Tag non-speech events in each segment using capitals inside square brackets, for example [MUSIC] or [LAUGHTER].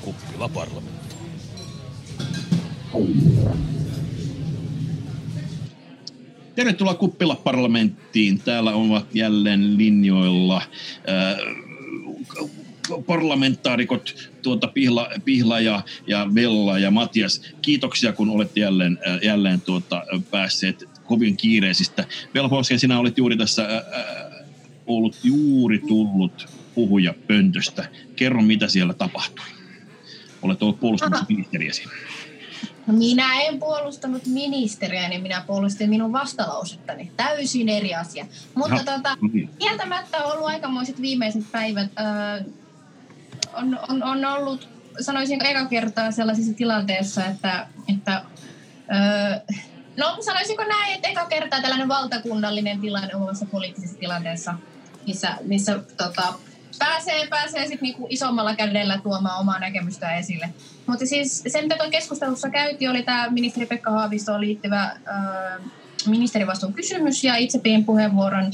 Kuppila parlamentti. Tervetuloa Kuppila parlamenttiin. Täällä ovat jälleen linjoilla äh, parlamentaarikot tuota Pihla, Pihla ja, ja Vella ja Matias. Kiitoksia, kun olette jälleen, äh, jälleen tuota, päässeet kovin kiireisistä. Velhoske, sinä olet juuri tässä ää, ollut juuri tullut puhuja pöntöstä. Kerro, mitä siellä tapahtui. Olet ollut puolustamassa ministeriäsi. No minä en puolustanut ministeriä, niin minä puolustin minun vastalausettani. Täysin eri asia. Mutta no, tota, niin. kieltämättä on ollut aikamoiset viimeiset päivät. Öö, on, on, on ollut, sanoisin eka kertaa sellaisessa tilanteessa, että, että öö, No sanoisinko näin, että eka kertaa tällainen valtakunnallinen tilanne omassa poliittisessa tilanteessa, missä, missä tota, pääsee, pääsee sit niinku isommalla kädellä tuomaan omaa näkemystä esille. Mutta siis se, mitä tuon keskustelussa käytiin, oli tämä ministeri Pekka Haavistoon liittyvä äh, ministerivastuun kysymys, ja itse pidin puheenvuoron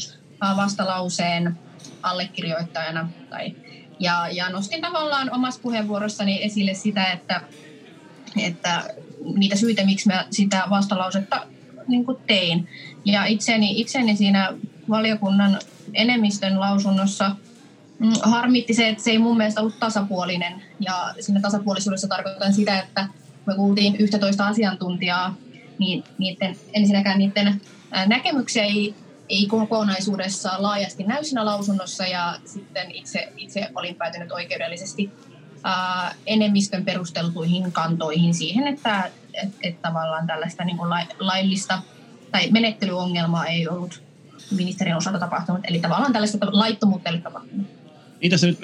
vastalauseen allekirjoittajana. Tai, ja, ja nostin tavallaan omassa puheenvuorossani esille sitä, että, että niitä syitä, miksi mä sitä vastalausetta niin tein. Ja itseni, itseni siinä valiokunnan enemmistön lausunnossa mm, harmitti se, että se ei mun mielestä ollut tasapuolinen. Ja siinä tasapuolisuudessa tarkoitan sitä, että me kuultiin 11 asiantuntijaa, niin niiden, ensinnäkään niiden näkemyksiä ei, ei kokonaisuudessaan laajasti näy siinä lausunnossa ja sitten itse, itse olin päätynyt oikeudellisesti enemmistön perusteltuihin kantoihin siihen, että et, et tavallaan tällaista niin kuin laillista tai menettelyongelmaa ei ollut ministerin osalta tapahtunut. Eli tavallaan tällaista laittomuutta ei tapahtunut. Niin tässä nyt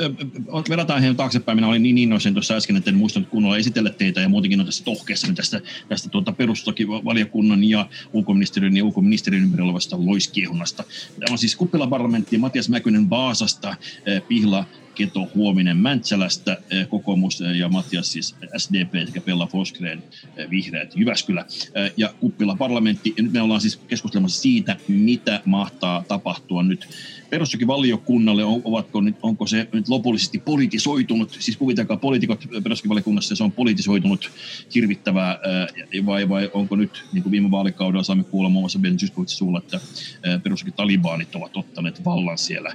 verrataan hieman taaksepäin. Minä olin niin innoissani tuossa äsken, että en muistanut kunnolla esitellä teitä ja muutenkin on tässä tohkeessa tästä, tästä tuota perustuslakivaliokunnan ja ulkoministeriön ja ulkoministeriön ympärillä olevasta loiskiehunnasta. Tämä on siis Kuppila parlamentti Matias Mäkynen Vaasasta, Pihla Keto Huominen Mäntsälästä, kokoomus ja Matias siis SDP sekä Pella Foskreen vihreät Jyväskylä. Ja Kuppila parlamentti. Ja nyt me ollaan siis keskustelemassa siitä, mitä mahtaa tapahtua nyt. Perustuslakivaliokunnalle, on, ovatko nyt, onko se nyt lopullisesti politisoitunut, siis kuvitelkaa poliitikot perustuslakivaliokunnassa, se on politisoitunut hirvittävää, vai, vai onko nyt, niin kuin viime vaalikaudella saamme kuulla muun muassa Ben suulla, että perustuslakitalibaanit ovat ottaneet vallan siellä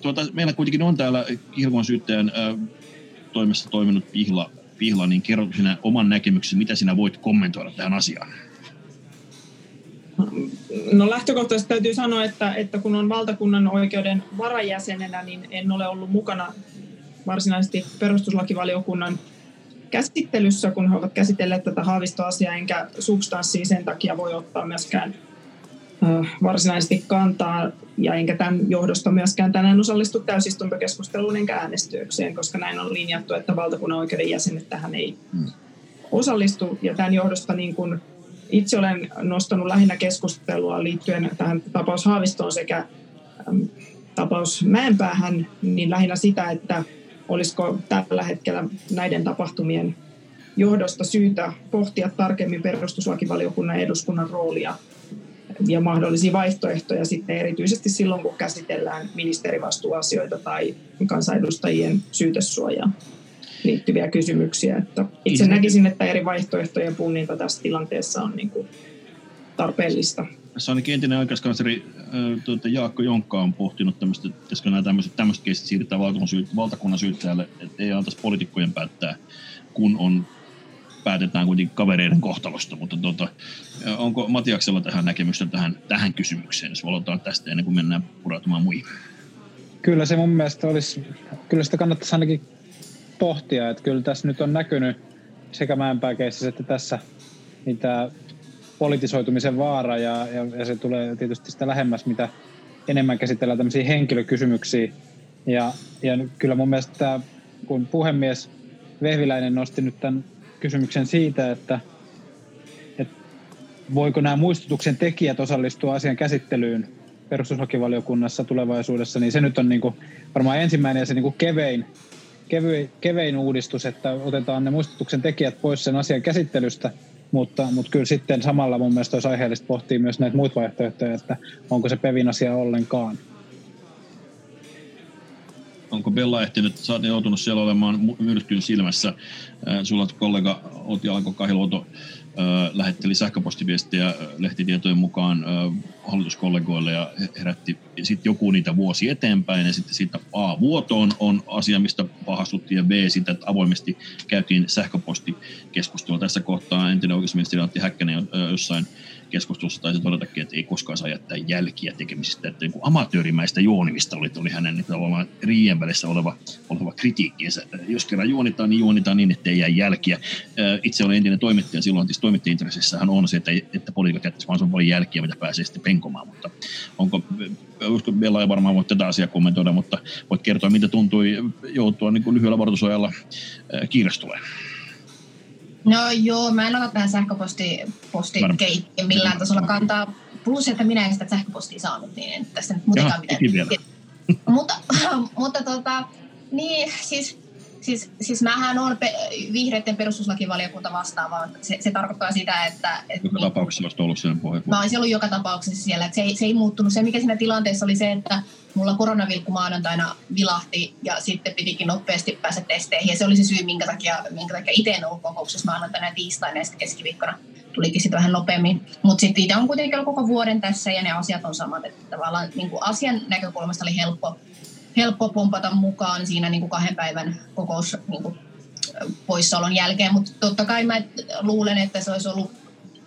tuota, meillä kuitenkin on täällä Kilkon syyttäjän äh, toimessa toiminut Pihla, Pihla, niin kerro sinä oman näkemyksesi, mitä sinä voit kommentoida tähän asiaan? No lähtökohtaisesti täytyy sanoa, että, että kun on valtakunnan oikeuden varajäsenenä, niin en ole ollut mukana varsinaisesti perustuslakivaliokunnan käsittelyssä, kun he ovat käsitelleet tätä haavistoasiaa, enkä substanssia sen takia voi ottaa myöskään varsinaisesti kantaa, ja enkä tämän johdosta myöskään tänään osallistu täysistuntokeskusteluun enkä äänestykseen, koska näin on linjattu, että valtakunnan oikeuden jäsenet tähän ei hmm. osallistu. Ja tämän johdosta niin kun itse olen nostanut lähinnä keskustelua liittyen tähän tapaus Haavistoon sekä tapaus Mäenpäähän, niin lähinnä sitä, että olisiko tällä hetkellä näiden tapahtumien johdosta syytä pohtia tarkemmin perustuslakivaliokunnan ja eduskunnan roolia ja mahdollisia vaihtoehtoja sitten erityisesti silloin, kun käsitellään ministerivastuuasioita tai kansanedustajien syytesuojaa liittyviä kysymyksiä. Että itse näkisin, että eri vaihtoehtojen punninta tässä tilanteessa on niin kuin tarpeellista. Tässä ainakin entinen oikeuskansleri tuota, Jaakko Jonkka on pohtinut tämmöistä, että nämä tämmöiset, tämmöiset keisit siirretään valtakunnan syyttäjälle, että ei antaisi poliitikkojen päättää, kun on päätetään kuitenkin kavereiden kohtalosta, mutta tota, onko Matiaksella tähän näkemystä tähän, tähän kysymykseen, jos valotaan tästä ennen kuin mennään purautumaan muihin? Kyllä se mun mielestä olisi, kyllä sitä kannattaisi ainakin pohtia, että kyllä tässä nyt on näkynyt sekä Mäenpääkeissä että tässä mitä politisoitumisen vaara ja, ja, ja, se tulee tietysti sitä lähemmäs, mitä enemmän käsitellään tämmöisiä henkilökysymyksiä. Ja, ja kyllä mun mielestä kun puhemies Vehviläinen nosti nyt tämän kysymyksen siitä, että, että voiko nämä muistutuksen tekijät osallistua asian käsittelyyn perustuslakivaliokunnassa tulevaisuudessa, niin se nyt on niin kuin varmaan ensimmäinen ja se niin kuin kevein, kevein, kevein uudistus, että otetaan ne muistutuksen tekijät pois sen asian käsittelystä, mutta, mutta kyllä sitten samalla mun mielestä olisi aiheellista pohtia myös näitä muita vaihtoehtoja, että onko se Pevin asia ollenkaan. Onko Bella ehtinyt, sä oot joutunut siellä olemaan myrskyn silmässä. Sulla kollega Oti Alanko Kahiluoto lähetteli sähköpostiviestejä lehtitietojen mukaan hallituskollegoille ja herätti sitten joku niitä vuosi eteenpäin ja sitten siitä A, vuotoon on asia, mistä pahastuttiin ja B, sitä, että avoimesti käytiin sähköpostikeskustelua. Tässä kohtaa entinen oikeusministeri Antti Häkkänen jossain keskustelussa taisi todetakin, että ei koskaan saa jättää jälkiä tekemisistä, että niin amatöörimäistä juonimista oli, oli hänen niin tavallaan riien välissä oleva, oleva kritiikkinsä. Jos kerran juonitaan, niin juonitaan niin, ettei jää jälkiä. Itse olen entinen toimittaja, silloin siis toimittajaintressissähän on se, että, että poliitikot jättäisi vaan paljon jälkiä, mitä pääsee sitten penkomaan, mutta onko, usko, Bella ei varmaan voi tätä asiaa kommentoida, mutta voit kertoa, mitä tuntui joutua niin kuin lyhyellä varoitusajalla kiirestuleen. No joo, mä en ota tähän sähköpostikeittiin millään tasolla kantaa. Plus, että minä en sitä sähköpostia saanut, niin en tästä nyt muutenkaan mitään. mutta, [LAUGHS] mutta tota, niin, siis Siis, siis mähän on pe- vihreiden perustuslakivaliokunta vastaava. Se, se tarkoittaa sitä, että... että joka niin, tapauksessa olisi ollut sen pohja. Mä olisin ollut joka tapauksessa siellä. Että se, ei, se ei muuttunut. Se, mikä siinä tilanteessa oli se, että mulla koronavilkku maanantaina vilahti ja sitten pitikin nopeasti päästä testeihin. Ja se oli se syy, minkä takia, minkä takia itse en ollut kokouksessa maanantaina ja tiistaina ja sitten keskiviikkona tulikin sitten vähän nopeammin. Mutta sitten itse on kuitenkin ollut koko vuoden tässä ja ne asiat on samat. Että tavallaan niin kuin asian näkökulmasta oli helppo helppo pompata mukaan siinä niin kuin kahden päivän kokous niin kuin poissaolon jälkeen, mutta totta kai mä luulen, että se olisi ollut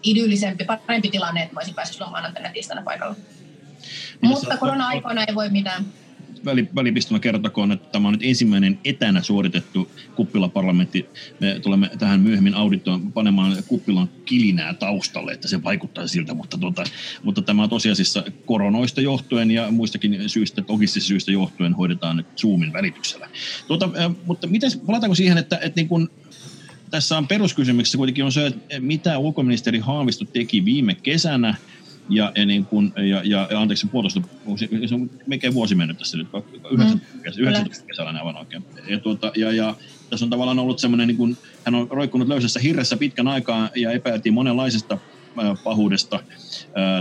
idyllisempi, parempi tilanne, että mä olisin päässyt lomaan tänne tiistaina paikalla. Mutta korona-aikoina ei voi mitään välipistona kertokoon, että tämä on nyt ensimmäinen etänä suoritettu kuppilaparlamentti. Me tulemme tähän myöhemmin auditoon panemaan kuppilan kilinää taustalle, että se vaikuttaa siltä, mutta, tuota, mutta tämä tosiasiassa koronoista johtuen ja muistakin syistä, logistisista syistä johtuen hoidetaan nyt Zoomin välityksellä. Tuota, mutta miten, palataanko siihen, että, että niin kun tässä on peruskysymyksessä kuitenkin on se, että mitä ulkoministeri Haavisto teki viime kesänä – ja, ja, niin kun, ja, ja, ja anteeksi puolitoista, se on melkein vuosi mennyt tässä nyt, 19, mm. 19 kesällä aivan oikein. Ja, tuota, ja, ja tässä on tavallaan ollut semmoinen, niin kun, hän on roikkunut löysässä hirressä pitkän aikaa ja epäiltiin monenlaisesta pahuudesta,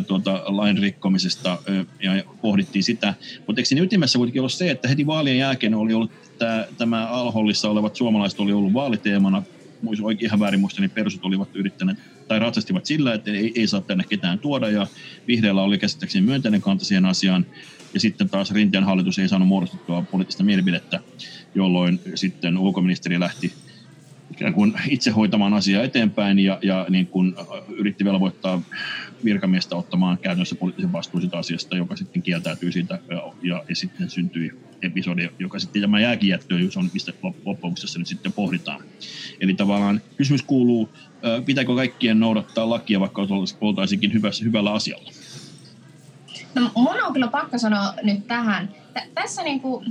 tuota, lain rikkomisesta ja pohdittiin sitä. Mutta eikö siinä ytimessä kuitenkin ollut se, että heti vaalien jälkeen oli ollut tämä, tämä alhollissa olevat suomalaiset oli ollut vaaliteemana, muista oikein ihan väärin muista, niin persut olivat yrittäneet tai ratsastivat sillä, että ei, ei saa tänne ketään tuoda. Ja vihreällä oli käsittääkseni myönteinen kanta siihen asiaan. Ja sitten taas Rinteen hallitus ei saanut muodostettua poliittista mielipidettä, jolloin sitten ulkoministeri lähti ikään kuin itse hoitamaan asiaa eteenpäin ja, ja niin kuin yritti velvoittaa virkamiestä ottamaan käytännössä poliittisen vastuun siitä asiasta, joka sitten kieltäytyi siitä ja, ja, ja sitten syntyi episodi, joka sitten tämä jääkin jättöön, on mistä loppujen nyt sitten pohditaan. Eli tavallaan kysymys kuuluu, pitääkö kaikkien noudattaa lakia, vaikka oltaisikin hyvässä, hyvällä asialla? No, mun on kyllä pakko sanoa nyt tähän. Tä, tässä niinku,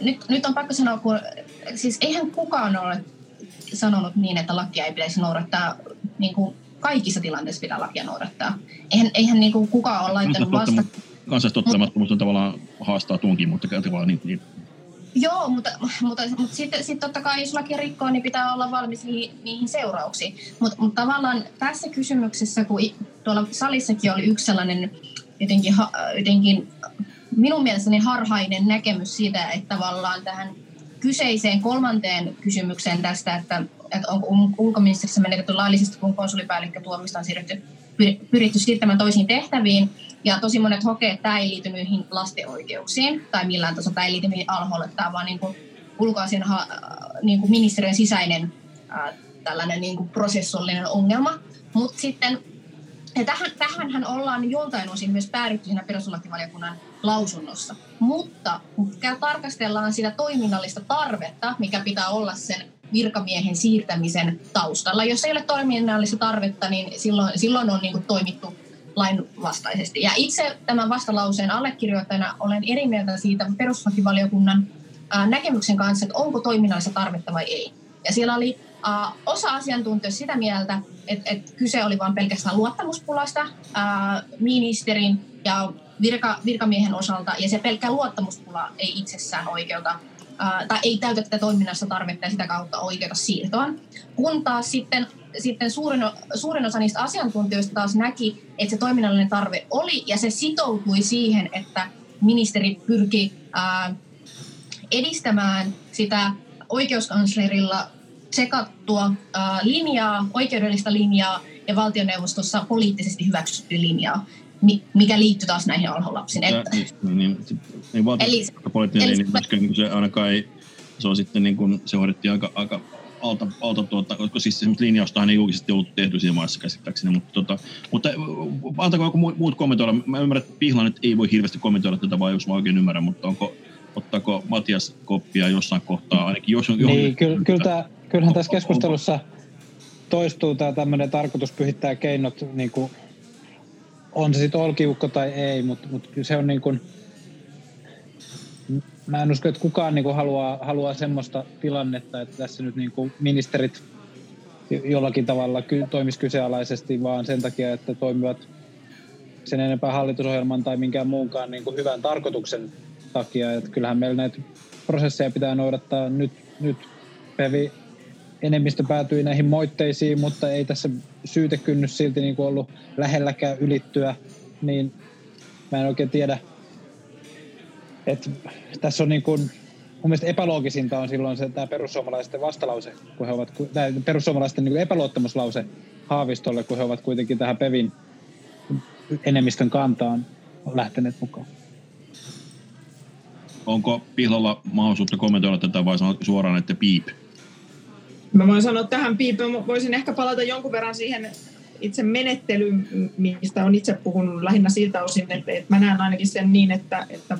nyt, nyt on pakko sanoa, kun siis eihän kukaan ole sanonut niin, että lakia ei pitäisi noudattaa niin kuin kaikissa tilanteissa pitää lakia noudattaa. Eihän, eihän niin kuin kukaan ole laittanut vasta... Kansallistottelemattomuus on tavallaan haastaa tuonkin, mutta tavallaan niin, niin Joo, mutta, mutta, mutta sitten sit totta kai jos laki rikkoo, niin pitää olla valmis niihin, niihin seurauksiin. Mutta mut tavallaan tässä kysymyksessä, kun tuolla salissakin oli yksi sellainen jotenkin, jotenkin minun mielestäni harhainen näkemys siitä, että tavallaan tähän kyseiseen kolmanteen kysymykseen tästä, että, että onko ulkoministerissä menetetty laillisesti, kun konsulipäällikkö tuomista on siirrytty, pyritty siirtämään toisiin tehtäviin. Ja tosi monet hokee, että tämä ei liity niihin lasten oikeuksiin tai millään tasolla, tämä ei liity niihin alhoille, tämä on vaan niin kuin ulkoasian niin kuin ministeriön sisäinen ää, tällainen niin kuin prosessuaalinen ongelma. Mutta sitten ja tähän, tähänhän ollaan joltain osin myös päädytty siinä perustuslakivaliokunnan lausunnossa. Mutta kun tarkastellaan sitä toiminnallista tarvetta, mikä pitää olla sen virkamiehen siirtämisen taustalla. Jos ei ole toiminnallista tarvetta, niin silloin, silloin on niin kuin toimittu lainvastaisesti. Ja itse tämän vastalauseen allekirjoittajana olen eri mieltä siitä perustuslakivaliokunnan näkemyksen kanssa, että onko toiminnallista tarvetta vai ei. Ja siellä oli osa asiantuntijoista sitä mieltä, että, että kyse oli vain pelkästään luottamuspulasta ministerin ja virka, virkamiehen osalta, ja se pelkkä luottamuspula ei itsessään oikeuta uh, tai ei täytä tätä toiminnassa tarvetta ja sitä kautta oikeuta siirtoon. Kun taas sitten, sitten suurin, suurin osa niistä asiantuntijoista taas näki, että se toiminnallinen tarve oli, ja se sitoutui siihen, että ministeri pyrki uh, edistämään sitä oikeuskanslerilla tsekattua ää, linjaa, oikeudellista linjaa ja valtioneuvostossa poliittisesti hyväksytty linjaa, mikä liittyy taas näihin alholapsiin. Että... Niin, niin, niin eli, poliittinen eli, linja, koska niin se ainakaan ei, se on sitten niin kuin, se hoidettiin aika, aika alta, alta tuota, koska siis semmoista linjausta ei julkisesti ollut tehty siinä maassa käsittääkseni, mutta, tota, mutta antako joku muut kommentoida? Mä ymmärrän, että Pihlan nyt ei voi hirveästi kommentoida tätä, vai jos mä oikein ymmärrän, mutta onko, ottaako Matias koppia jossain kohtaa, ainakin jos on... Niin, kyllä, kyllä tämä, kyllähän tässä keskustelussa toistuu tämä tämmöinen tarkoitus pyhittää keinot, niin kuin, on se sitten olkiukko tai ei, mutta, mutta se on niin kuin, mä en usko, että kukaan niin kuin haluaa, haluaa semmoista tilannetta, että tässä nyt niin kuin ministerit jollakin tavalla ky- toimisi kyseenalaisesti, vaan sen takia, että toimivat sen enempää hallitusohjelman tai minkään muunkaan niin kuin hyvän tarkoituksen takia. Että kyllähän meillä näitä prosesseja pitää noudattaa. Nyt, nyt enemmistö päätyi näihin moitteisiin, mutta ei tässä syytekynnys silti niin kuin ollut lähelläkään ylittyä, niin mä en oikein tiedä, et tässä on niin kuin, mun mielestä epäloogisinta on silloin se tämä perussuomalaisten vastalause, kun he ovat, tämä perussuomalaisten niin epäluottamuslause Haavistolle, kun he ovat kuitenkin tähän PEVin enemmistön kantaan lähteneet mukaan. Onko Pihlalla mahdollisuutta kommentoida tätä vai suoraan, että piip? Mä voin sanoa tähän piip, voisin ehkä palata jonkun verran siihen itse menettelyyn, mistä on itse puhunut lähinnä siltä osin, että, että mä näen ainakin sen niin, että, että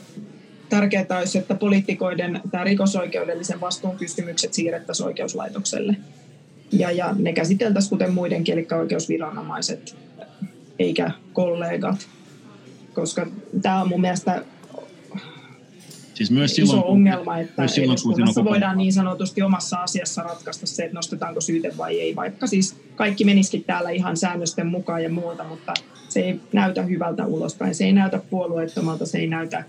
tärkeää olisi, että poliitikoiden tämä rikosoikeudellisen vastuun kysymykset siirrettäisiin oikeuslaitokselle. Ja, ja ne käsiteltäisiin kuten muidenkin, eli oikeusviranomaiset eikä kollegat. Koska tämä on mun mielestä siis myös silloin, iso ongelma, että myös silloin, eduskunnassa voidaan niin sanotusti omassa asiassa ratkaista se, että nostetaanko syyte vai ei, vaikka siis kaikki menisikin täällä ihan säännösten mukaan ja muuta, mutta se ei näytä hyvältä ulospäin, se ei näytä puolueettomalta, se ei näytä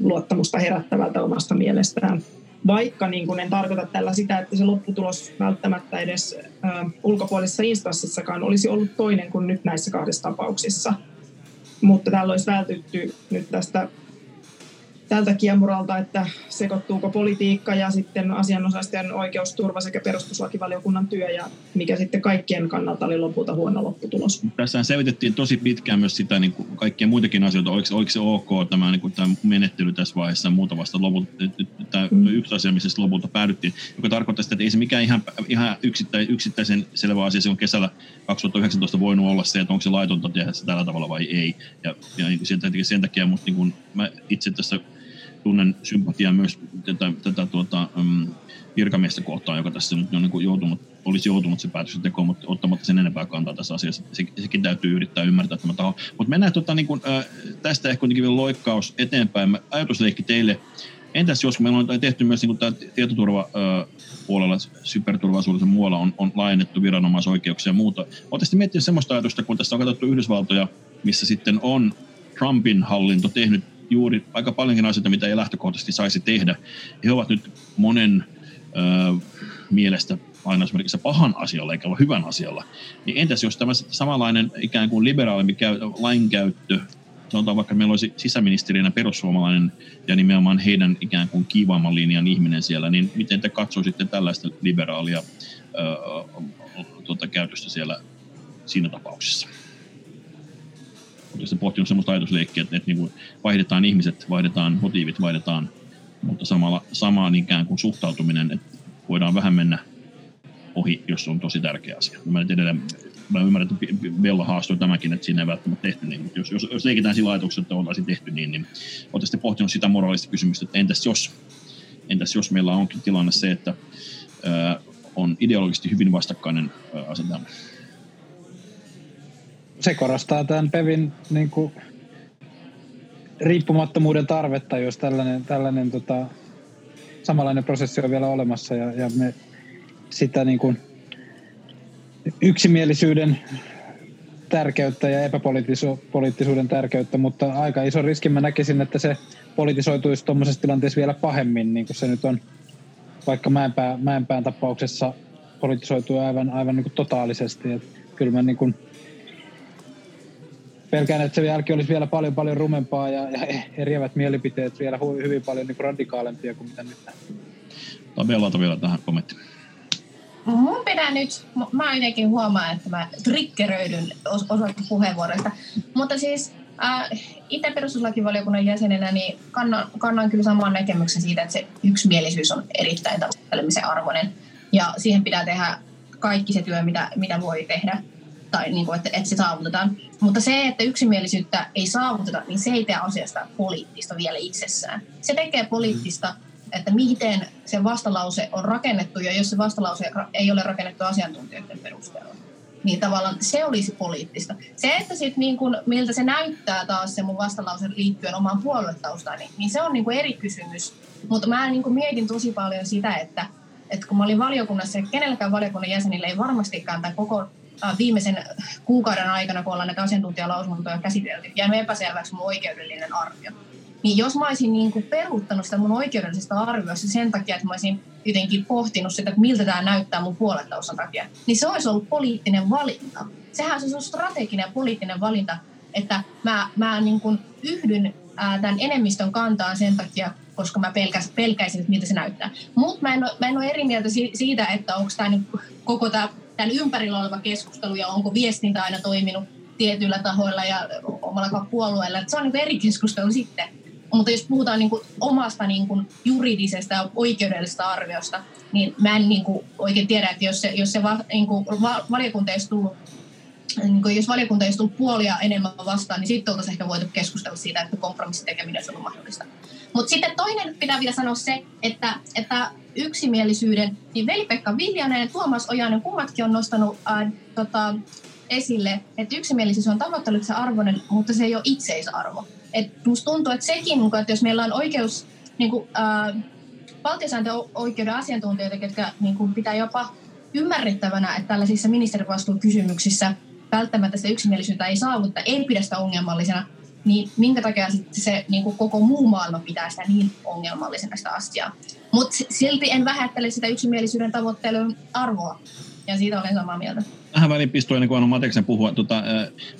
luottamusta herättävältä omasta mielestään. Vaikka niin kuin en tarkoita tällä sitä, että se lopputulos välttämättä edes ä, ulkopuolisessa instanssissakaan olisi ollut toinen kuin nyt näissä kahdessa tapauksissa. Mutta täällä olisi vältytty nyt tästä tältä kiemuralta, että sekoittuuko politiikka ja sitten asianosaisten oikeusturva sekä perustuslakivaliokunnan työ ja mikä sitten kaikkien kannalta oli lopulta huono lopputulos. Tässä selvitettiin tosi pitkään myös sitä niin kuin kaikkia muitakin asioita, oliko, oliko se ok tämä, niin kuin, tämä menettely tässä vaiheessa ja muuta vasta lopulta, tämä mm. yksi asia, missä lopulta päädyttiin, joka tarkoittaa sitä, että ei se mikään ihan, ihan yksittäisen selvä asia, se on kesällä 2019 voinut olla se, että onko se laitonta tehdä se tällä tavalla vai ei. Ja, ja sen, sen takia, mutta niin kuin mä itse tässä tunnen sympatiaa myös tätä, tätä tuota, um, virkamiestä kohtaan, joka tässä nyt on niin kuin joutunut, olisi joutunut se päätös tekoon, mutta ottamatta sen enempää kantaa tässä asiassa. Se, sekin täytyy yrittää ymmärtää tämä taho. Mutta mennään tuota, niin kuin, äh, tästä ehkä kuitenkin vielä loikkaus eteenpäin. Ajatusleikki teille. Entäs jos meillä on tehty myös niin tämä tietoturva äh, puolella, superturvallisuudessa muualla on, on laajennettu viranomaisoikeuksia ja muuta. Oletteko miettinyt sellaista ajatusta, kun tässä on katsottu Yhdysvaltoja, missä sitten on Trumpin hallinto tehnyt juuri aika paljonkin asioita, mitä ei lähtökohtaisesti saisi tehdä. He ovat nyt monen ö, mielestä lainausmerkissä pahan asialla eikä ole hyvän asialla. Niin entäs jos tämä samanlainen ikään kuin liberaalimpi käy, lainkäyttö, sanotaan vaikka meillä olisi sisäministerinä perussuomalainen ja nimenomaan heidän ikään kuin kiivaamman linjan ihminen siellä, niin miten te katsoisitte tällaista liberaalia ö, tuota, käytöstä siellä siinä tapauksessa? Oletteko pohtinut sellaista ajatusleikkiä, että, että niin kuin vaihdetaan ihmiset, vaihdetaan motiivit, vaihdetaan, mutta samalla, samaan ikään kuin suhtautuminen, että voidaan vähän mennä ohi, jos on tosi tärkeä asia. Mä, edelleen, mä ymmärrän, että Bella haastoi tämäkin, että siinä ei välttämättä tehty niin, mutta jos, jos, jos leikitään sillä ajatuksella, että oltaisiin tehty niin, niin olette pohtinut sitä moraalista kysymystä, että entäs jos, entäs jos meillä onkin tilanne se, että ää, on ideologisesti hyvin vastakkainen asetelma se korostaa tämän Pevin niin kuin, riippumattomuuden tarvetta, jos tällainen, tällainen tota, samanlainen prosessi on vielä olemassa ja, ja me sitä niin kuin, yksimielisyyden tärkeyttä ja epäpoliittisuuden tärkeyttä, mutta aika iso riski mä näkisin, että se politisoituisi tuommoisessa tilanteessa vielä pahemmin, niin kuin se nyt on vaikka Mäenpää, Mäenpään tapauksessa politisoituu aivan, aivan niin kuin totaalisesti. Et kyllä mä niin kuin, pelkään, että se jälki olisi vielä paljon paljon rumempaa ja, ja eriävät mielipiteet vielä hyvin paljon niin radikaalempia kuin mitä nyt Tabella vielä tähän kommentti. Mun pitää nyt, mä jotenkin huomaan, että mä triggeröidyn os- osasta puheenvuoroista, mutta siis äh, itse perustuslakivaliokunnan jäsenenä niin kannan, kannan kyllä saman näkemyksen siitä, että se yksimielisyys on erittäin tavoittelemisen arvoinen. Ja siihen pitää tehdä kaikki se työ, mitä, mitä voi tehdä tai niin kuin, että, että se saavutetaan. Mutta se, että yksimielisyyttä ei saavuteta, niin se ei tee asiasta poliittista vielä itsessään. Se tekee poliittista, että miten se vastalause on rakennettu, ja jos se vastalause ei ole rakennettu asiantuntijoiden perusteella, niin tavallaan se olisi poliittista. Se, että sit niin kun, miltä se näyttää taas se mun vastalause liittyen omaan puoluetaustaan, niin, niin se on niin eri kysymys. Mutta mä niin mietin tosi paljon sitä, että, että kun mä olin valiokunnassa, ja kenelläkään valiokunnan jäsenille ei varmastikaan tämän koko viimeisen kuukauden aikana, kun ollaan näitä asiantuntijalausuntoja käsitelty, jäänyt epäselväksi mun oikeudellinen arvio. Niin jos mä olisin niin kuin peruuttanut sitä mun oikeudellisesta arviosta sen takia, että mä olisin jotenkin pohtinut sitä, että miltä tämä näyttää mun puolettausan takia, niin se olisi ollut poliittinen valinta. Sehän olisi ollut strateginen ja poliittinen valinta, että mä, mä niin kuin yhdyn ää, tämän enemmistön kantaan sen takia, koska mä pelkäs, pelkäisin, että miltä se näyttää. Mutta mä, mä en ole eri mieltä siitä, että onko tämä niin koko tämä tämän ympärillä oleva keskustelu ja onko viestintä aina toiminut tietyillä tahoilla ja omalla puolueella. Että se on niin eri keskustelu sitten. Mutta jos puhutaan niin kuin omasta niin kuin juridisesta ja oikeudellisesta arviosta, niin mä en niin kuin oikein tiedä, että jos se, jos se va, niin kuin va, valiokunta olisi tullut niin kuin jos valiokunta ei tullut puolia enemmän vastaan, niin sitten oltaisiin ehkä voitu keskustella siitä, että kompromissin tekeminen on mahdollista. Mutta sitten toinen pitää vielä sanoa se, että, että yksimielisyyden, niin Veli-Pekka Viljanen ja Tuomas Ojanen kummatkin on nostanut ää, tota, esille, että yksimielisyys on tavoittelussa arvoinen, mutta se ei ole itseisarvo. Et musta tuntuu, että sekin, niinku, että jos meillä on oikeus, niin kuin, ää, valtiosääntöoikeuden asiantuntijoita, jotka niin kuin, pitää jopa ymmärrettävänä, että tällaisissa ministerivastuukysymyksissä välttämättä sitä yksimielisyyttä ei saavutta, ei pidä sitä ongelmallisena, niin minkä takia sitten se niin kuin koko muu maailma pitää sitä niin ongelmallisena sitä asiaa. Mutta silti en vähättele sitä yksimielisyyden tavoittelun arvoa, ja siitä olen samaa mieltä. Tähän väliin pistoin, ennen kuin annan Mateksen puhua. Tota,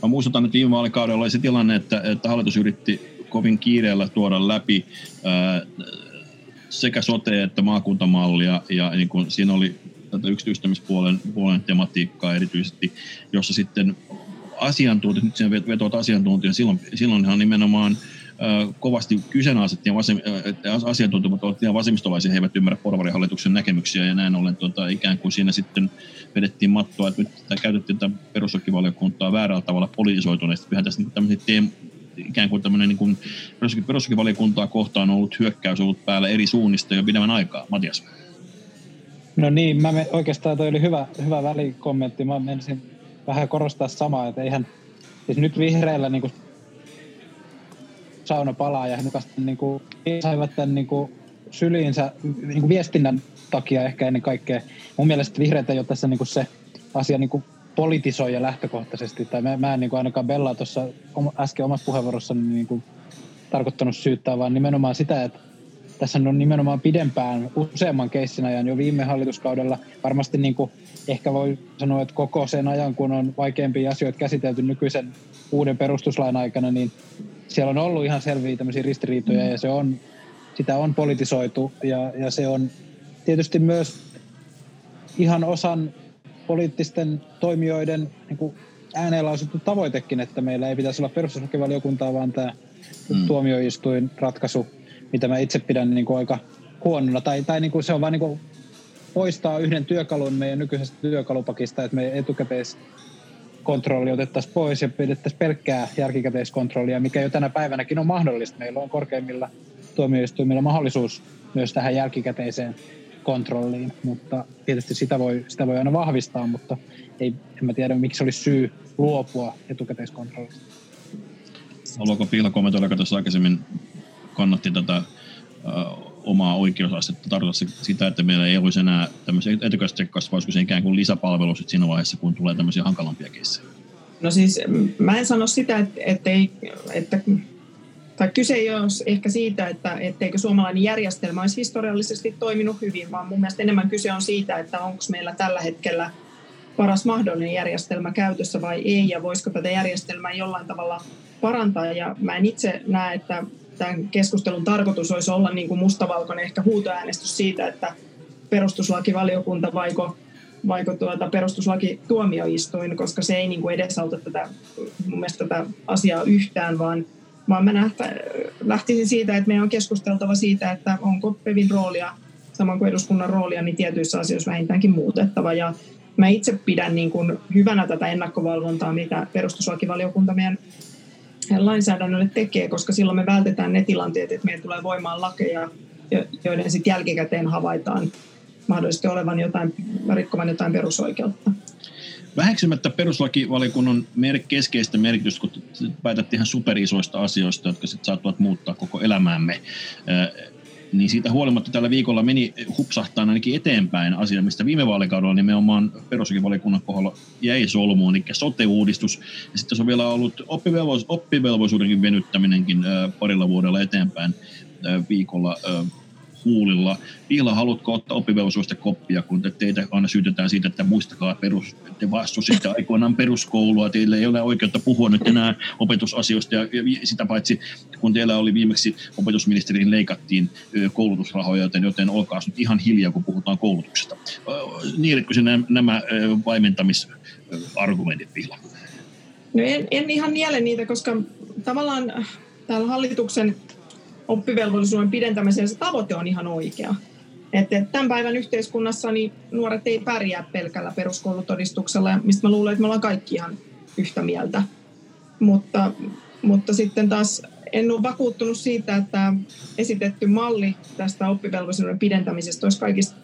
mä muistutan, että viime vaalikaudella oli se tilanne, että, että hallitus yritti kovin kiireellä tuoda läpi ää, sekä sote- että maakuntamallia, ja niin kun siinä oli tätä yksityistämispuolen puolen tematiikkaa erityisesti, jossa sitten asiantuntijat, nyt sen vetoat asiantuntijat, silloin, silloinhan nimenomaan kovasti kyseenalaistettiin vasem, asiantuntijat ovat ihan vasemmistolaisia, he eivät ymmärrä porvarihallituksen näkemyksiä ja näin ollen tuota, ikään kuin siinä sitten vedettiin mattoa, että nyt käytettiin tätä perustuslakivaliokuntaa väärällä tavalla politisoituneesti. Kyllähän tässä niin tämmöisiä teem, ikään kuin tämmöinen niin kuin perustuslakivaliokuntaa kohtaan on ollut hyökkäys ollut päällä eri suunnista jo pidemmän aikaa. Matias. No niin, mä me, oikeastaan toi oli hyvä, hyvä välikommentti. Mä menisin vähän korostaa samaa, että eihän siis nyt vihreillä niin kuin sauna palaa ja he niin kuin, saivat tämän niin kuin, syliinsä niin kuin viestinnän takia ehkä ennen kaikkea. Mun mielestä vihreät ei ole tässä niin kuin se asia niin kuin politisoija lähtökohtaisesti, tai mä, mä en niin kuin ainakaan Bella tuossa äsken omassa puheenvuorossani niin kuin tarkoittanut syyttää, vaan nimenomaan sitä, että tässä on nimenomaan pidempään, useamman keissin ajan jo viime hallituskaudella. Varmasti niin kuin ehkä voi sanoa, että koko sen ajan, kun on vaikeampia asioita käsitelty nykyisen uuden perustuslain aikana, niin siellä on ollut ihan selviä tämmöisiä ristiriitoja ja se on, sitä on politisoitu ja, ja se on tietysti myös ihan osan poliittisten toimijoiden niin kuin ääneen lausuttu tavoitekin, että meillä ei pitäisi olla perustuslakivaliokuntaa, vaan tämä mm. tuomioistuin ratkaisu, mitä mä itse pidän niin kuin aika huonona. Tai, tai niin kuin se on vain niin poistaa yhden työkalun meidän nykyisestä työkalupakista, että me etukäteis kontrolli otettaisiin pois ja pidettäisiin pelkkää jälkikäteiskontrollia, mikä jo tänä päivänäkin on mahdollista. Meillä on korkeimmilla tuomioistuimilla mahdollisuus myös tähän jälkikäteiseen kontrolliin, mutta tietysti sitä voi, sitä voi aina vahvistaa, mutta ei, en mä tiedä, miksi olisi syy luopua etukäteiskontrollista. Haluatko Piila kommentoida, joka tuossa aikaisemmin kannatti tätä omaa oikeusastetta tarkoittaa sitä, että meillä ei olisi enää tämmöisiä etukäteistsekkaus, vaan se ikään kuin lisäpalvelu siinä vaiheessa, kun tulee tämmöisiä hankalampia keissejä? No siis mä en sano sitä, että, että, ei, että tai kyse ei ole ehkä siitä, että etteikö suomalainen järjestelmä olisi historiallisesti toiminut hyvin, vaan mun mielestä enemmän kyse on siitä, että onko meillä tällä hetkellä paras mahdollinen järjestelmä käytössä vai ei, ja voisiko tätä järjestelmää jollain tavalla parantaa. Ja mä en itse näe, että tämän keskustelun tarkoitus olisi olla niin kuin mustavalkoinen ehkä huutoäänestys siitä, että perustuslakivaliokunta vaiko, vaiko tuota perustuslakituomioistuin, koska se ei niin kuin edesauta tätä, mun mielestä tätä asiaa yhtään, vaan, vaan mä nähtä, lähtisin siitä, että meidän on keskusteltava siitä, että onko PEVin roolia, saman kuin eduskunnan roolia, niin tietyissä asioissa vähintäänkin muutettava. Ja mä itse pidän niin kuin hyvänä tätä ennakkovalvontaa, mitä perustuslakivaliokunta meidän lainsäädännölle tekee, koska silloin me vältetään ne tilanteet, että meillä tulee voimaan lakeja, joiden sitten jälkikäteen havaitaan mahdollisesti olevan jotain, rikkovan jotain perusoikeutta. Väheksymättä peruslakivaliokunnan mer- keskeistä merkitystä, kun päätätte ihan superisoista asioista, jotka sitten saattavat muuttaa koko elämäämme niin siitä huolimatta tällä viikolla meni hupsahtaa ainakin eteenpäin asia, mistä viime vaalikaudella nimenomaan perustuslakivaliokunnan kohdalla jäi solmuun, eli sote-uudistus. Ja sitten se on vielä ollut oppivelvollisuus, oppivelvollisuudenkin venyttäminenkin parilla vuodella eteenpäin viikolla huulilla. Piila, haluatko ottaa oppivelvollisuudesta koppia, kun te teitä aina syytetään siitä, että muistakaa, perus, te vastusitte aikoinaan peruskoulua, teillä ei ole oikeutta puhua nyt enää opetusasioista, ja sitä paitsi kun teillä oli viimeksi opetusministeriin leikattiin koulutusrahoja, joten, joten olkaa nyt ihan hiljaa, kun puhutaan koulutuksesta. Niiletkö se nämä vaimentamisargumentit, Piila? No en, en ihan niele niitä, koska tavallaan täällä hallituksen oppivelvollisuuden pidentämisen se tavoite on ihan oikea. Että tämän päivän yhteiskunnassa niin nuoret ei pärjää pelkällä peruskoulutodistuksella, mistä mä luulen, että me ollaan kaikki ihan yhtä mieltä. Mutta, mutta sitten taas en ole vakuuttunut siitä, että esitetty malli tästä oppivelvollisuuden pidentämisestä olisi kaikista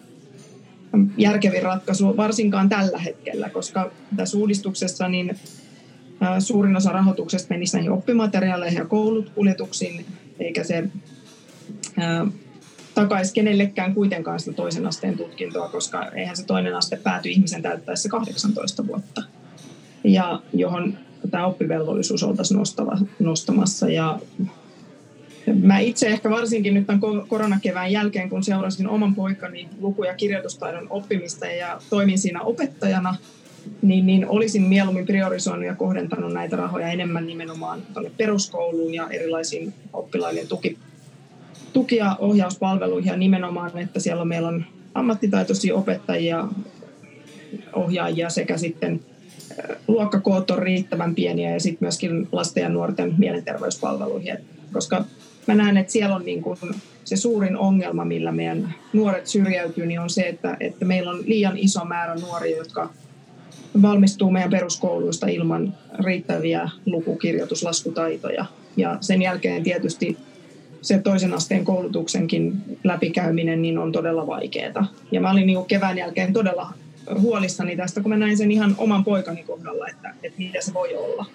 järkevin ratkaisu, varsinkaan tällä hetkellä, koska tässä uudistuksessa niin suurin osa rahoituksesta menisi näihin oppimateriaaleihin ja koulutkuljetuksiin, eikä se takaisi kenellekään kuitenkaan sitä toisen asteen tutkintoa, koska eihän se toinen aste pääty ihmisen täyttäessä 18 vuotta, ja johon tämä oppivelvollisuus oltaisiin nostava, nostamassa. Ja mä itse ehkä varsinkin nyt tämän koronakevään jälkeen, kun seurasin oman poikani luku- ja kirjoitustaidon oppimista ja toimin siinä opettajana, niin, niin olisin mieluummin priorisoinut ja kohdentanut näitä rahoja enemmän nimenomaan tuonne peruskouluun ja erilaisiin oppilaiden tuki, tuki- ja ohjauspalveluihin ja nimenomaan, että siellä meillä on ammattitaitoisia opettajia, ohjaajia sekä sitten luokkakoot on riittävän pieniä ja sitten myöskin lasten ja nuorten mielenterveyspalveluihin, koska mä näen, että siellä on niin kuin se suurin ongelma, millä meidän nuoret syrjäytyy, niin on se, että, että meillä on liian iso määrä nuoria, jotka valmistuu meidän peruskouluista ilman riittäviä lukukirjoituslaskutaitoja. Ja sen jälkeen tietysti se toisen asteen koulutuksenkin läpikäyminen niin on todella vaikeaa. Ja mä olin niin kevään jälkeen todella huolissani tästä, kun mä näin sen ihan oman poikani kohdalla, että, että mitä se voi olla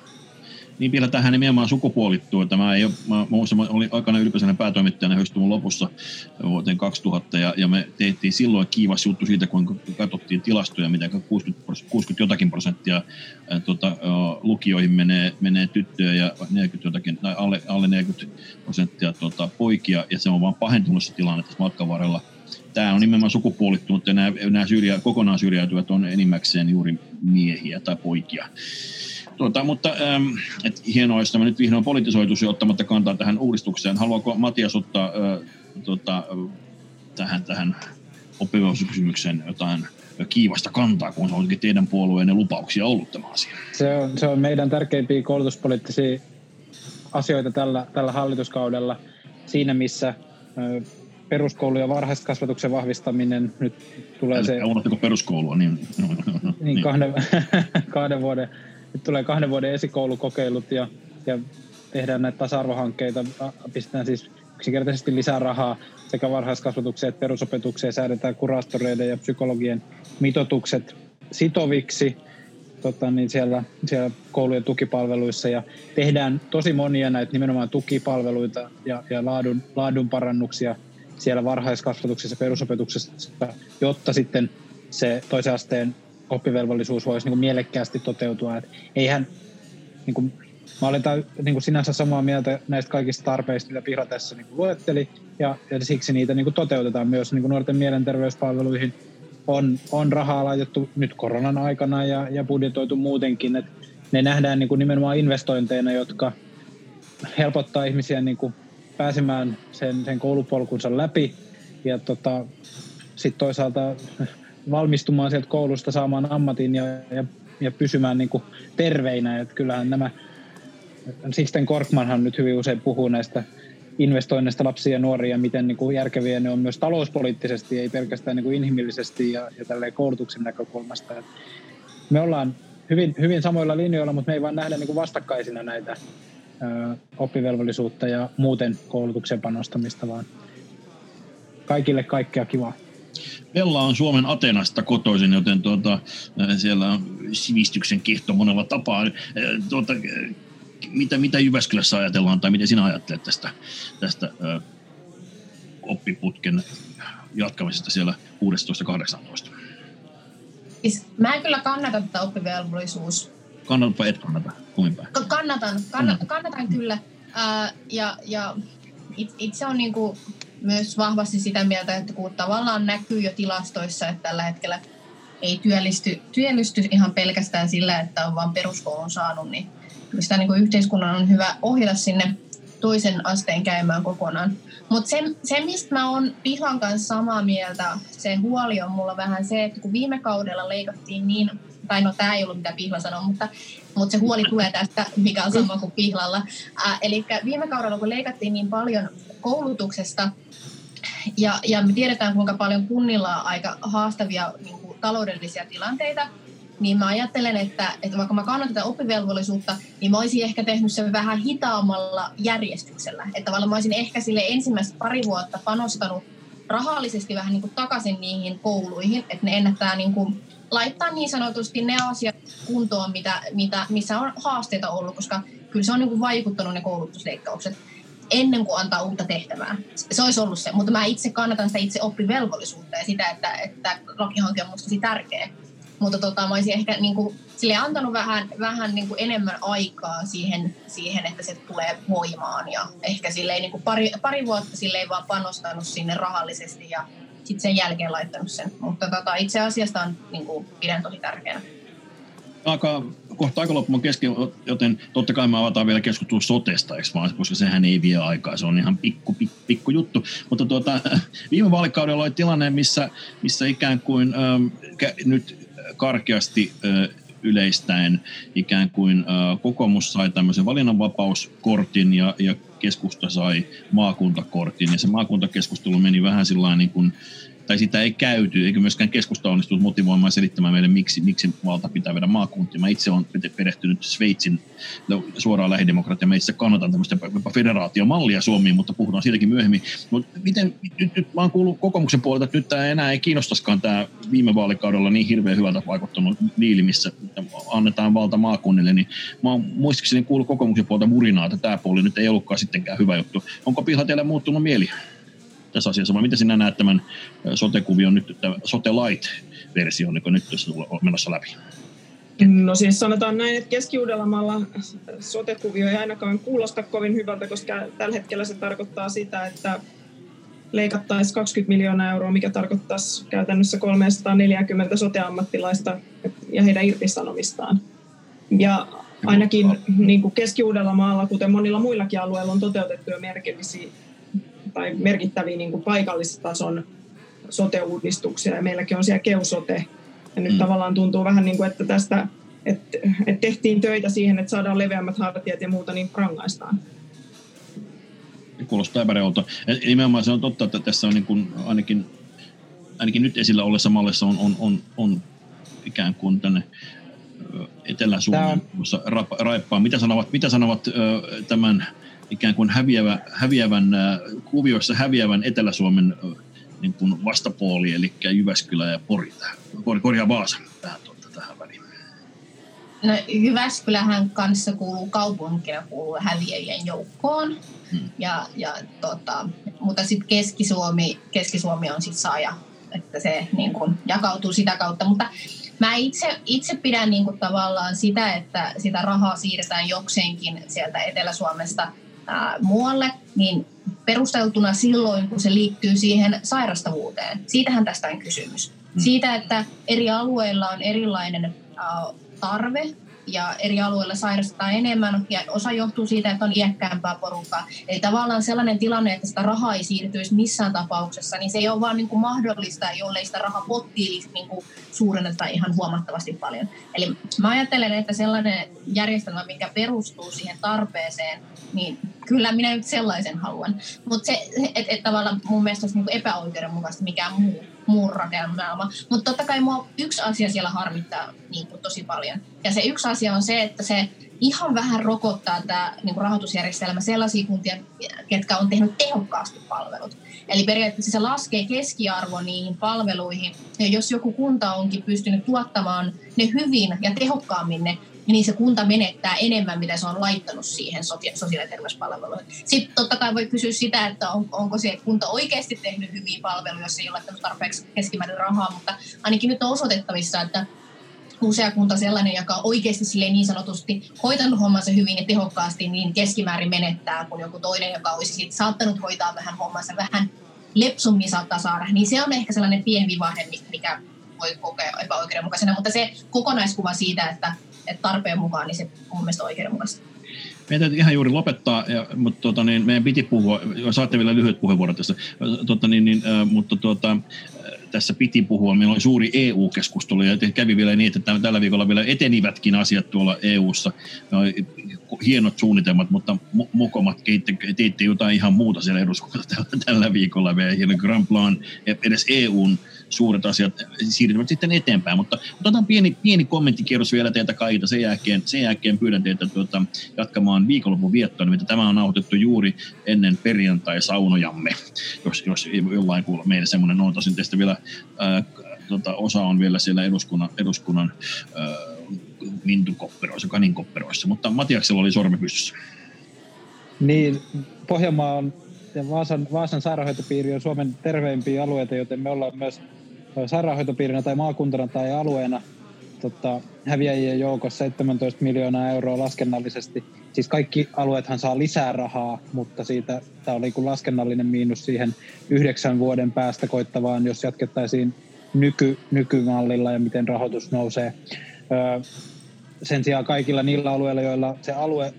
niin vielä tähän nimenomaan sukupuolittuu. Tämä ei ole, mä, muistan, mä olin aikana yliopistoinen päätoimittajana höystuvun lopussa vuoteen 2000 ja, ja me tehtiin silloin kiivas juttu siitä, kun katsottiin tilastoja, mitä 60, 60 jotakin prosenttia ää, tota, lukioihin menee, menee tyttöjä ja 40 jotakin, tai alle, alle 40 prosenttia tota, poikia ja se on vaan pahentunut se tilanne tässä matkan varrella tämä on nimenomaan sukupuolittunut ja nämä, nämä syrjä, kokonaan syrjäytyvät on enimmäkseen juuri miehiä tai poikia. Tuota, mutta ähm, et hienoa, jos tämä nyt vihdoin politisoituisi ottamatta kantaa tähän uudistukseen. Haluaako Matias ottaa äh, tuota, tähän, tähän oppivelvollisuuskysymykseen jotain kiivasta kantaa, kun se onkin teidän puolueenne lupauksia ollut tämä asia? Se on, se on meidän tärkeimpiä koulutuspoliittisia asioita tällä, tällä hallituskaudella siinä, missä peruskoulu ja varhaiskasvatuksen vahvistaminen nyt tulee Älä, se... Unohtako peruskoulua? Niin, niin kahden, [LAUGHS] [LAUGHS] kahden vuoden nyt tulee kahden vuoden esikoulukokeilut ja, ja tehdään näitä tasa-arvohankkeita, pistetään siis yksinkertaisesti lisää rahaa sekä varhaiskasvatukseen että perusopetukseen, säädetään kurastoreiden ja psykologien mitotukset sitoviksi tota, niin siellä, siellä koulujen tukipalveluissa. Ja tehdään tosi monia näitä nimenomaan tukipalveluita ja, ja laadun, laadun parannuksia siellä varhaiskasvatuksessa ja perusopetuksessa, jotta sitten se toisen asteen oppivelvollisuus voisi niin kuin mielekkäästi toteutua. Et eihän, niin kuin, mä olen tämän, niin kuin sinänsä samaa mieltä näistä kaikista tarpeista, mitä Pihra tässä niin kuin luetteli, ja, ja siksi niitä niin kuin toteutetaan myös niin kuin nuorten mielenterveyspalveluihin. On, on rahaa laitettu nyt koronan aikana ja, ja budjetoitu muutenkin, että ne nähdään niin kuin nimenomaan investointeina, jotka helpottaa ihmisiä niin kuin pääsemään sen, sen koulupolkunsa läpi. Ja tota, sitten toisaalta valmistumaan sieltä koulusta, saamaan ammatin ja, ja, ja pysymään niin kuin terveinä. Et kyllähän nämä, Sixten Korkmanhan nyt hyvin usein puhuu näistä investoinneista lapsia ja nuoria, miten niin kuin järkeviä ne on myös talouspoliittisesti, ei pelkästään niin kuin inhimillisesti ja, ja koulutuksen näkökulmasta. Et me ollaan hyvin, hyvin samoilla linjoilla, mutta me ei vaan nähdä niin kuin vastakkaisina näitä ö, oppivelvollisuutta ja muuten koulutuksen panostamista, vaan kaikille kaikkea kivaa. Bella on Suomen Atenasta kotoisin, joten tuota, siellä on sivistyksen kehto monella tapaa. Tuota, mitä, mitä Jyväskylässä ajatellaan tai miten sinä ajattelet tästä, tästä ö, oppiputken jatkamisesta siellä 16-18? Siis mä en kyllä kannata tätä oppivelvollisuus. Kannatatpa et kannata, kumminpäin? Kannatan, kannatan, kannatan kyllä. Ää, ja, ja itse on niinku myös vahvasti sitä mieltä, että kun tavallaan näkyy jo tilastoissa, että tällä hetkellä ei työllisty, työllisty ihan pelkästään sillä, että on vain peruskoulun saanut, niin sitä niin kuin yhteiskunnan on hyvä ohjata sinne toisen asteen käymään kokonaan. Mutta se, se, mistä mä oon Pihlan kanssa samaa mieltä, se huoli on mulla vähän se, että kun viime kaudella leikattiin niin, tai no tämä ei ollut mitä Pihla sanoi, mutta, mutta se huoli tulee tästä, mikä on sama kuin Pihlalla. Äh, eli viime kaudella kun leikattiin niin paljon koulutuksesta, ja, ja me tiedetään, kuinka paljon kunnilla on aika haastavia niin kuin, taloudellisia tilanteita, niin mä ajattelen, että, että vaikka mä kannatan tätä oppivelvollisuutta, niin mä olisin ehkä tehnyt sen vähän hitaammalla järjestyksellä. Että tavallaan mä olisin ehkä sille ensimmäistä pari vuotta panostanut rahallisesti vähän niin kuin takaisin niihin kouluihin, että ne ennättää niin kuin laittaa niin sanotusti ne asiat kuntoon, mitä, mitä, missä on haasteita ollut, koska kyllä se on niin kuin vaikuttanut ne koulutusleikkaukset ennen kuin antaa uutta tehtävää. Se olisi ollut se, mutta mä itse kannatan sitä itse oppivelvollisuutta ja sitä, että, että lakihanke on minusta tosi tärkeä. Mutta tota, mä olisin ehkä niin kuin, sille antanut vähän, vähän niin kuin enemmän aikaa siihen, siihen, että se tulee voimaan. Ja ehkä silleen, niin kuin pari, pari vuotta sille ei vaan panostanut sinne rahallisesti ja sitten sen jälkeen laittanut sen. Mutta tota, itse asiasta on, niin kuin, pidän tosi tärkeänä aika, kohta aika loppumaan kesken, joten totta kai me avataan vielä keskustelu sotesta, vaan, koska sehän ei vie aikaa, se on ihan pikku, pikku, pikku juttu. Mutta tuota, viime vaalikaudella oli tilanne, missä, missä ikään kuin ähm, nyt karkeasti äh, yleistäen ikään kuin äh, kokoomus sai tämmöisen valinnanvapauskortin ja, ja keskusta sai maakuntakortin. Ja se maakuntakeskustelu meni vähän sillä niin kuin, tai sitä ei käyty, eikä myöskään keskusta onnistunut motivoimaan selittämään meille, miksi, miksi valta pitää viedä maakuntiin. Mä itse olen perehtynyt Sveitsin suoraan lähidemokratia. Mä itse kannatan tämmöistä federaatiomallia Suomiin, mutta puhutaan siitäkin myöhemmin. Mutta miten, nyt, nyt mä oon kuullut kokoomuksen puolelta, että nyt tämä enää ei kiinnostaskaan tämä viime vaalikaudella niin hirveän hyvältä vaikuttanut diili, missä annetaan valta maakunnille, niin mä oon muistaakseni kuullut kokoomuksen puolelta murinaa, että tämä puoli nyt ei ollutkaan sittenkään hyvä juttu. Onko Piha teille muuttunut mieli? Tässä asiassa, vai miten sinä näet tämän sote-kuvion nyt, tämä sote light-versio, niin nyt tässä on menossa läpi? No siis sanotaan näin, että keski-Uudellamaalla sote-kuvio ei ainakaan kuulosta kovin hyvältä, koska tällä hetkellä se tarkoittaa sitä, että leikattaisiin 20 miljoonaa euroa, mikä tarkoittaisi käytännössä 340 sote-ammattilaista ja heidän irtisanomistaan. Ja ainakin niin kuin Keski-Uudellamaalla, kuten monilla muillakin alueilla, on toteutettu jo merkillisiä tai merkittäviä niin kuin paikallistason sote-uudistuksia. Ja meilläkin on siellä keusote. Ja nyt mm. tavallaan tuntuu vähän niin kuin, että tästä että, että tehtiin töitä siihen, että saadaan leveämmät hartiat ja muuta, niin rangaistaan. Kuulostaa epäreolta. Nimenomaan se on totta, että tässä on niin kuin ainakin, ainakin nyt esillä olessa mallissa on, on, on, on ikään kuin tänne Etelä-Suomen raippaa. Mitä sanovat, mitä sanovat tämän ikään kuin häviävä, häviävän, äh, kuvioissa häviävän Etelä-Suomen äh, niin kuin vastapuoli, eli Jyväskylä ja Pori, Pori korjaa Vaasa tähän, tuota, tähän väliin. No, Jyväskylähän kanssa kuuluu kaupunkina kuuluu häviäjien joukkoon, hmm. ja, ja, tota, mutta sitten Keski-Suomi, Keski-Suomi on sitten saaja, että se niin kuin, jakautuu sitä kautta, mutta Mä itse, itse pidän niin kuin tavallaan sitä, että sitä rahaa siirretään jokseenkin sieltä Etelä-Suomesta ää, muualle, niin perusteltuna silloin, kun se liittyy siihen sairastavuuteen. Siitähän tästä on kysymys. Mm. Siitä, että eri alueilla on erilainen tarve ja eri alueilla sairastetaan enemmän ja osa johtuu siitä, että on iäkkäämpää porukkaa. Eli tavallaan sellainen tilanne, että sitä rahaa ei siirtyisi missään tapauksessa, niin se ei ole vaan niin kuin mahdollista, jollei sitä rahapottia niin suurenneta ihan huomattavasti paljon. Eli mä ajattelen, että sellainen järjestelmä, mikä perustuu siihen tarpeeseen, niin kyllä minä nyt sellaisen haluan. Mutta se, että et tavallaan mun mielestä olisi niin epäoikeudenmukaista mikään muu muun. Mutta totta kai mua yksi asia siellä harmittaa niin kuin tosi paljon. Ja se yksi asia on se, että se ihan vähän rokottaa tämä niin kuin rahoitusjärjestelmä sellaisia kuntia, ketkä on tehnyt tehokkaasti palvelut. Eli periaatteessa se laskee keskiarvo niihin palveluihin. Ja jos joku kunta onkin pystynyt tuottamaan ne hyvin ja tehokkaammin ne, niin se kunta menettää enemmän, mitä se on laittanut siihen sosiaali- ja terveyspalveluihin. Sitten totta kai voi kysyä sitä, että on, onko se kunta oikeasti tehnyt hyviä palveluja, jos ei ole laittanut tarpeeksi keskimäärin rahaa, mutta ainakin nyt on osoitettavissa, että usea kunta sellainen, joka on oikeasti niin sanotusti hoitanut hommansa hyvin ja tehokkaasti, niin keskimäärin menettää, kun joku toinen, joka olisi siitä saattanut hoitaa vähän hommansa vähän lepsummin saattaa saada. Niin se on ehkä sellainen pieni vivahde, mikä voi kokea epäoikeudenmukaisena, mutta se kokonaiskuva siitä, että että tarpeen mukaan, niin se on mun mielestä oikeudenmukaista. Meidän täytyy ihan juuri lopettaa, ja, mutta tota, niin, meidän piti puhua, saatte vielä lyhyet puheenvuorot tästä, tota, niin, niin, äh, mutta tota, tässä piti puhua. Meillä oli suuri EU-keskustelu ja kävi vielä niin, että tällä viikolla vielä etenivätkin asiat tuolla EU-ssa. Hienot suunnitelmat, mutta mokomat teitte jotain ihan muuta siellä eduskunnassa [LAUGHS] tällä viikolla. Vielä Grand Plan, edes EUn suuret asiat siirtyvät sitten eteenpäin. Mutta otetaan pieni, pieni kommenttikierros vielä teiltä kaikilta. Sen jälkeen, sen jälkeen pyydän teitä tuota, jatkamaan viikonlopun viettoa. Nimittäin tämä on nauhoitettu juuri ennen perjantai-saunojamme, jos, jos jollain kuulla meille semmoinen on. Tosin teistä vielä ää, tota, osa on vielä siellä eduskunnan, eduskunnan ää, lintukopperoissa, kaninkopperoissa. Mutta Matiaksella oli sormi pystyssä. Niin, Pohjanmaa on ja Vaasan, Vaasan sairaanhoitopiiri on Suomen terveimpiä alueita, joten me ollaan myös sairaanhoitopiirinä tai maakuntana tai alueena tota, häviäjien joukossa 17 miljoonaa euroa laskennallisesti. Siis kaikki alueethan saa lisää rahaa, mutta siitä tämä oli kuin laskennallinen miinus siihen yhdeksän vuoden päästä koittavaan, jos jatkettaisiin nyky, nykymallilla ja miten rahoitus nousee. Öö, sen sijaan kaikilla niillä alueilla, joilla se alue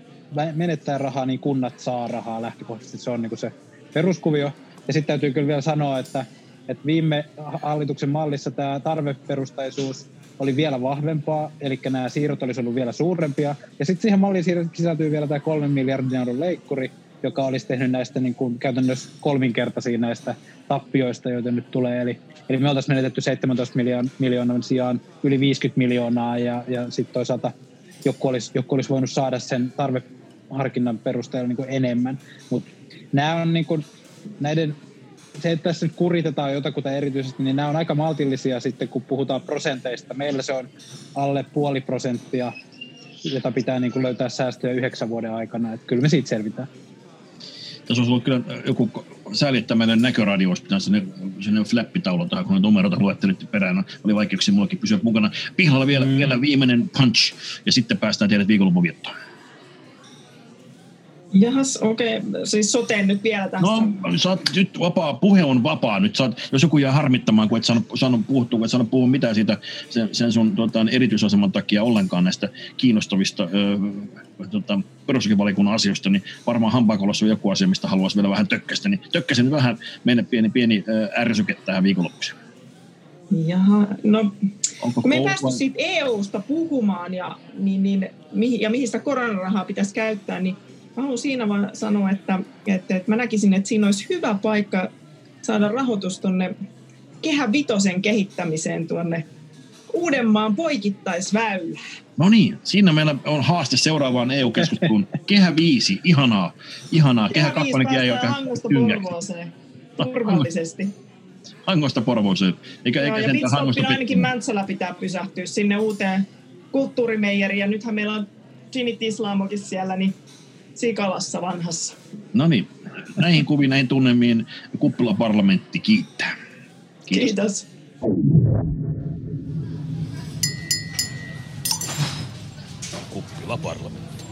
menettää rahaa, niin kunnat saa rahaa lähtökohtaisesti. Se on niin kuin se peruskuvio. Ja sitten täytyy kyllä vielä sanoa, että, että viime hallituksen mallissa tämä tarveperustaisuus oli vielä vahvempaa, eli nämä siirrot olisi ollut vielä suurempia. Ja sitten siihen malliin sisältyy vielä tämä kolmen miljardin euron leikkuri, joka olisi tehnyt näistä niin kuin käytännössä kolminkertaisia näistä tappioista, joita nyt tulee. Eli, eli me oltaisiin menetetty 17 miljoon, miljoonan sijaan yli 50 miljoonaa, ja, ja sitten toisaalta joku olisi, joku olisi voinut saada sen tarveharkinnan perusteella niin kuin enemmän. Mutta nämä on niin kuin, näiden se, että tässä nyt kuritetaan jotakuta erityisesti, niin nämä on aika maltillisia sitten, kun puhutaan prosenteista. Meillä se on alle puoli prosenttia, jota pitää niin kuin löytää säästöjä yhdeksän vuoden aikana. Että kyllä me siitä selvitään. Tässä olisi ollut kyllä joku sääli, että meidän näköradio olisi pitänyt sinne, sinne flappitaulu tähän, kun numeroita luettelit perään. Oli vaikeuksia mullakin pysyä mukana. Pihalla vielä, mm. vielä viimeinen punch, ja sitten päästään teidät viikonlopun viettoon. Jahas, okei. Okay. Siis soteen nyt vielä tästä. No, saat, nyt vapaa, puhe on vapaa. Nyt saat, jos joku jää harmittamaan, kun et saanut, saanut puhuttua, et saanut puhua mitään siitä sen, sen sun tota, erityisaseman takia ollenkaan näistä kiinnostavista ö, tota, perustuslakivaliokunnan asioista, niin varmaan hampaakolossa on joku asia, mistä haluaisi vielä vähän tökkästä. Niin tökkäsin vähän meidän pieni, pieni ärsyke tähän viikonloppuksi. Jaha, no Onko kun me ei päästy siitä EU-sta puhumaan ja, niin, niin, ja mihin sitä koronarahaa pitäisi käyttää, niin haluan siinä vaan sanoa, että, että, että mä näkisin, että siinä olisi hyvä paikka saada rahoitus tuonne Kehä Vitosen kehittämiseen tuonne Uudenmaan poikittaisväylään. No niin, siinä meillä on haaste seuraavaan EU-keskusteluun. [LAUGHS] Kehä 5, ihanaa, ihanaa. Kehä, Kehä 5 ei ole Hangosta Porvooseen, turvallisesti. Hangosta Porvooseen. Eikä, Joo, eikä ja Pitstoppin ainakin Mäntsälä pitää pysähtyä sinne uuteen kulttuurimeijeriin. Ja nythän meillä on Jimmy Islamokin siellä, niin Sikalassa vanhassa. No niin, näihin kuviin, näihin tunnemiin Kuppila-parlamentti kiittää. Kiitos. Kiitos. Kuppila-parlamentti.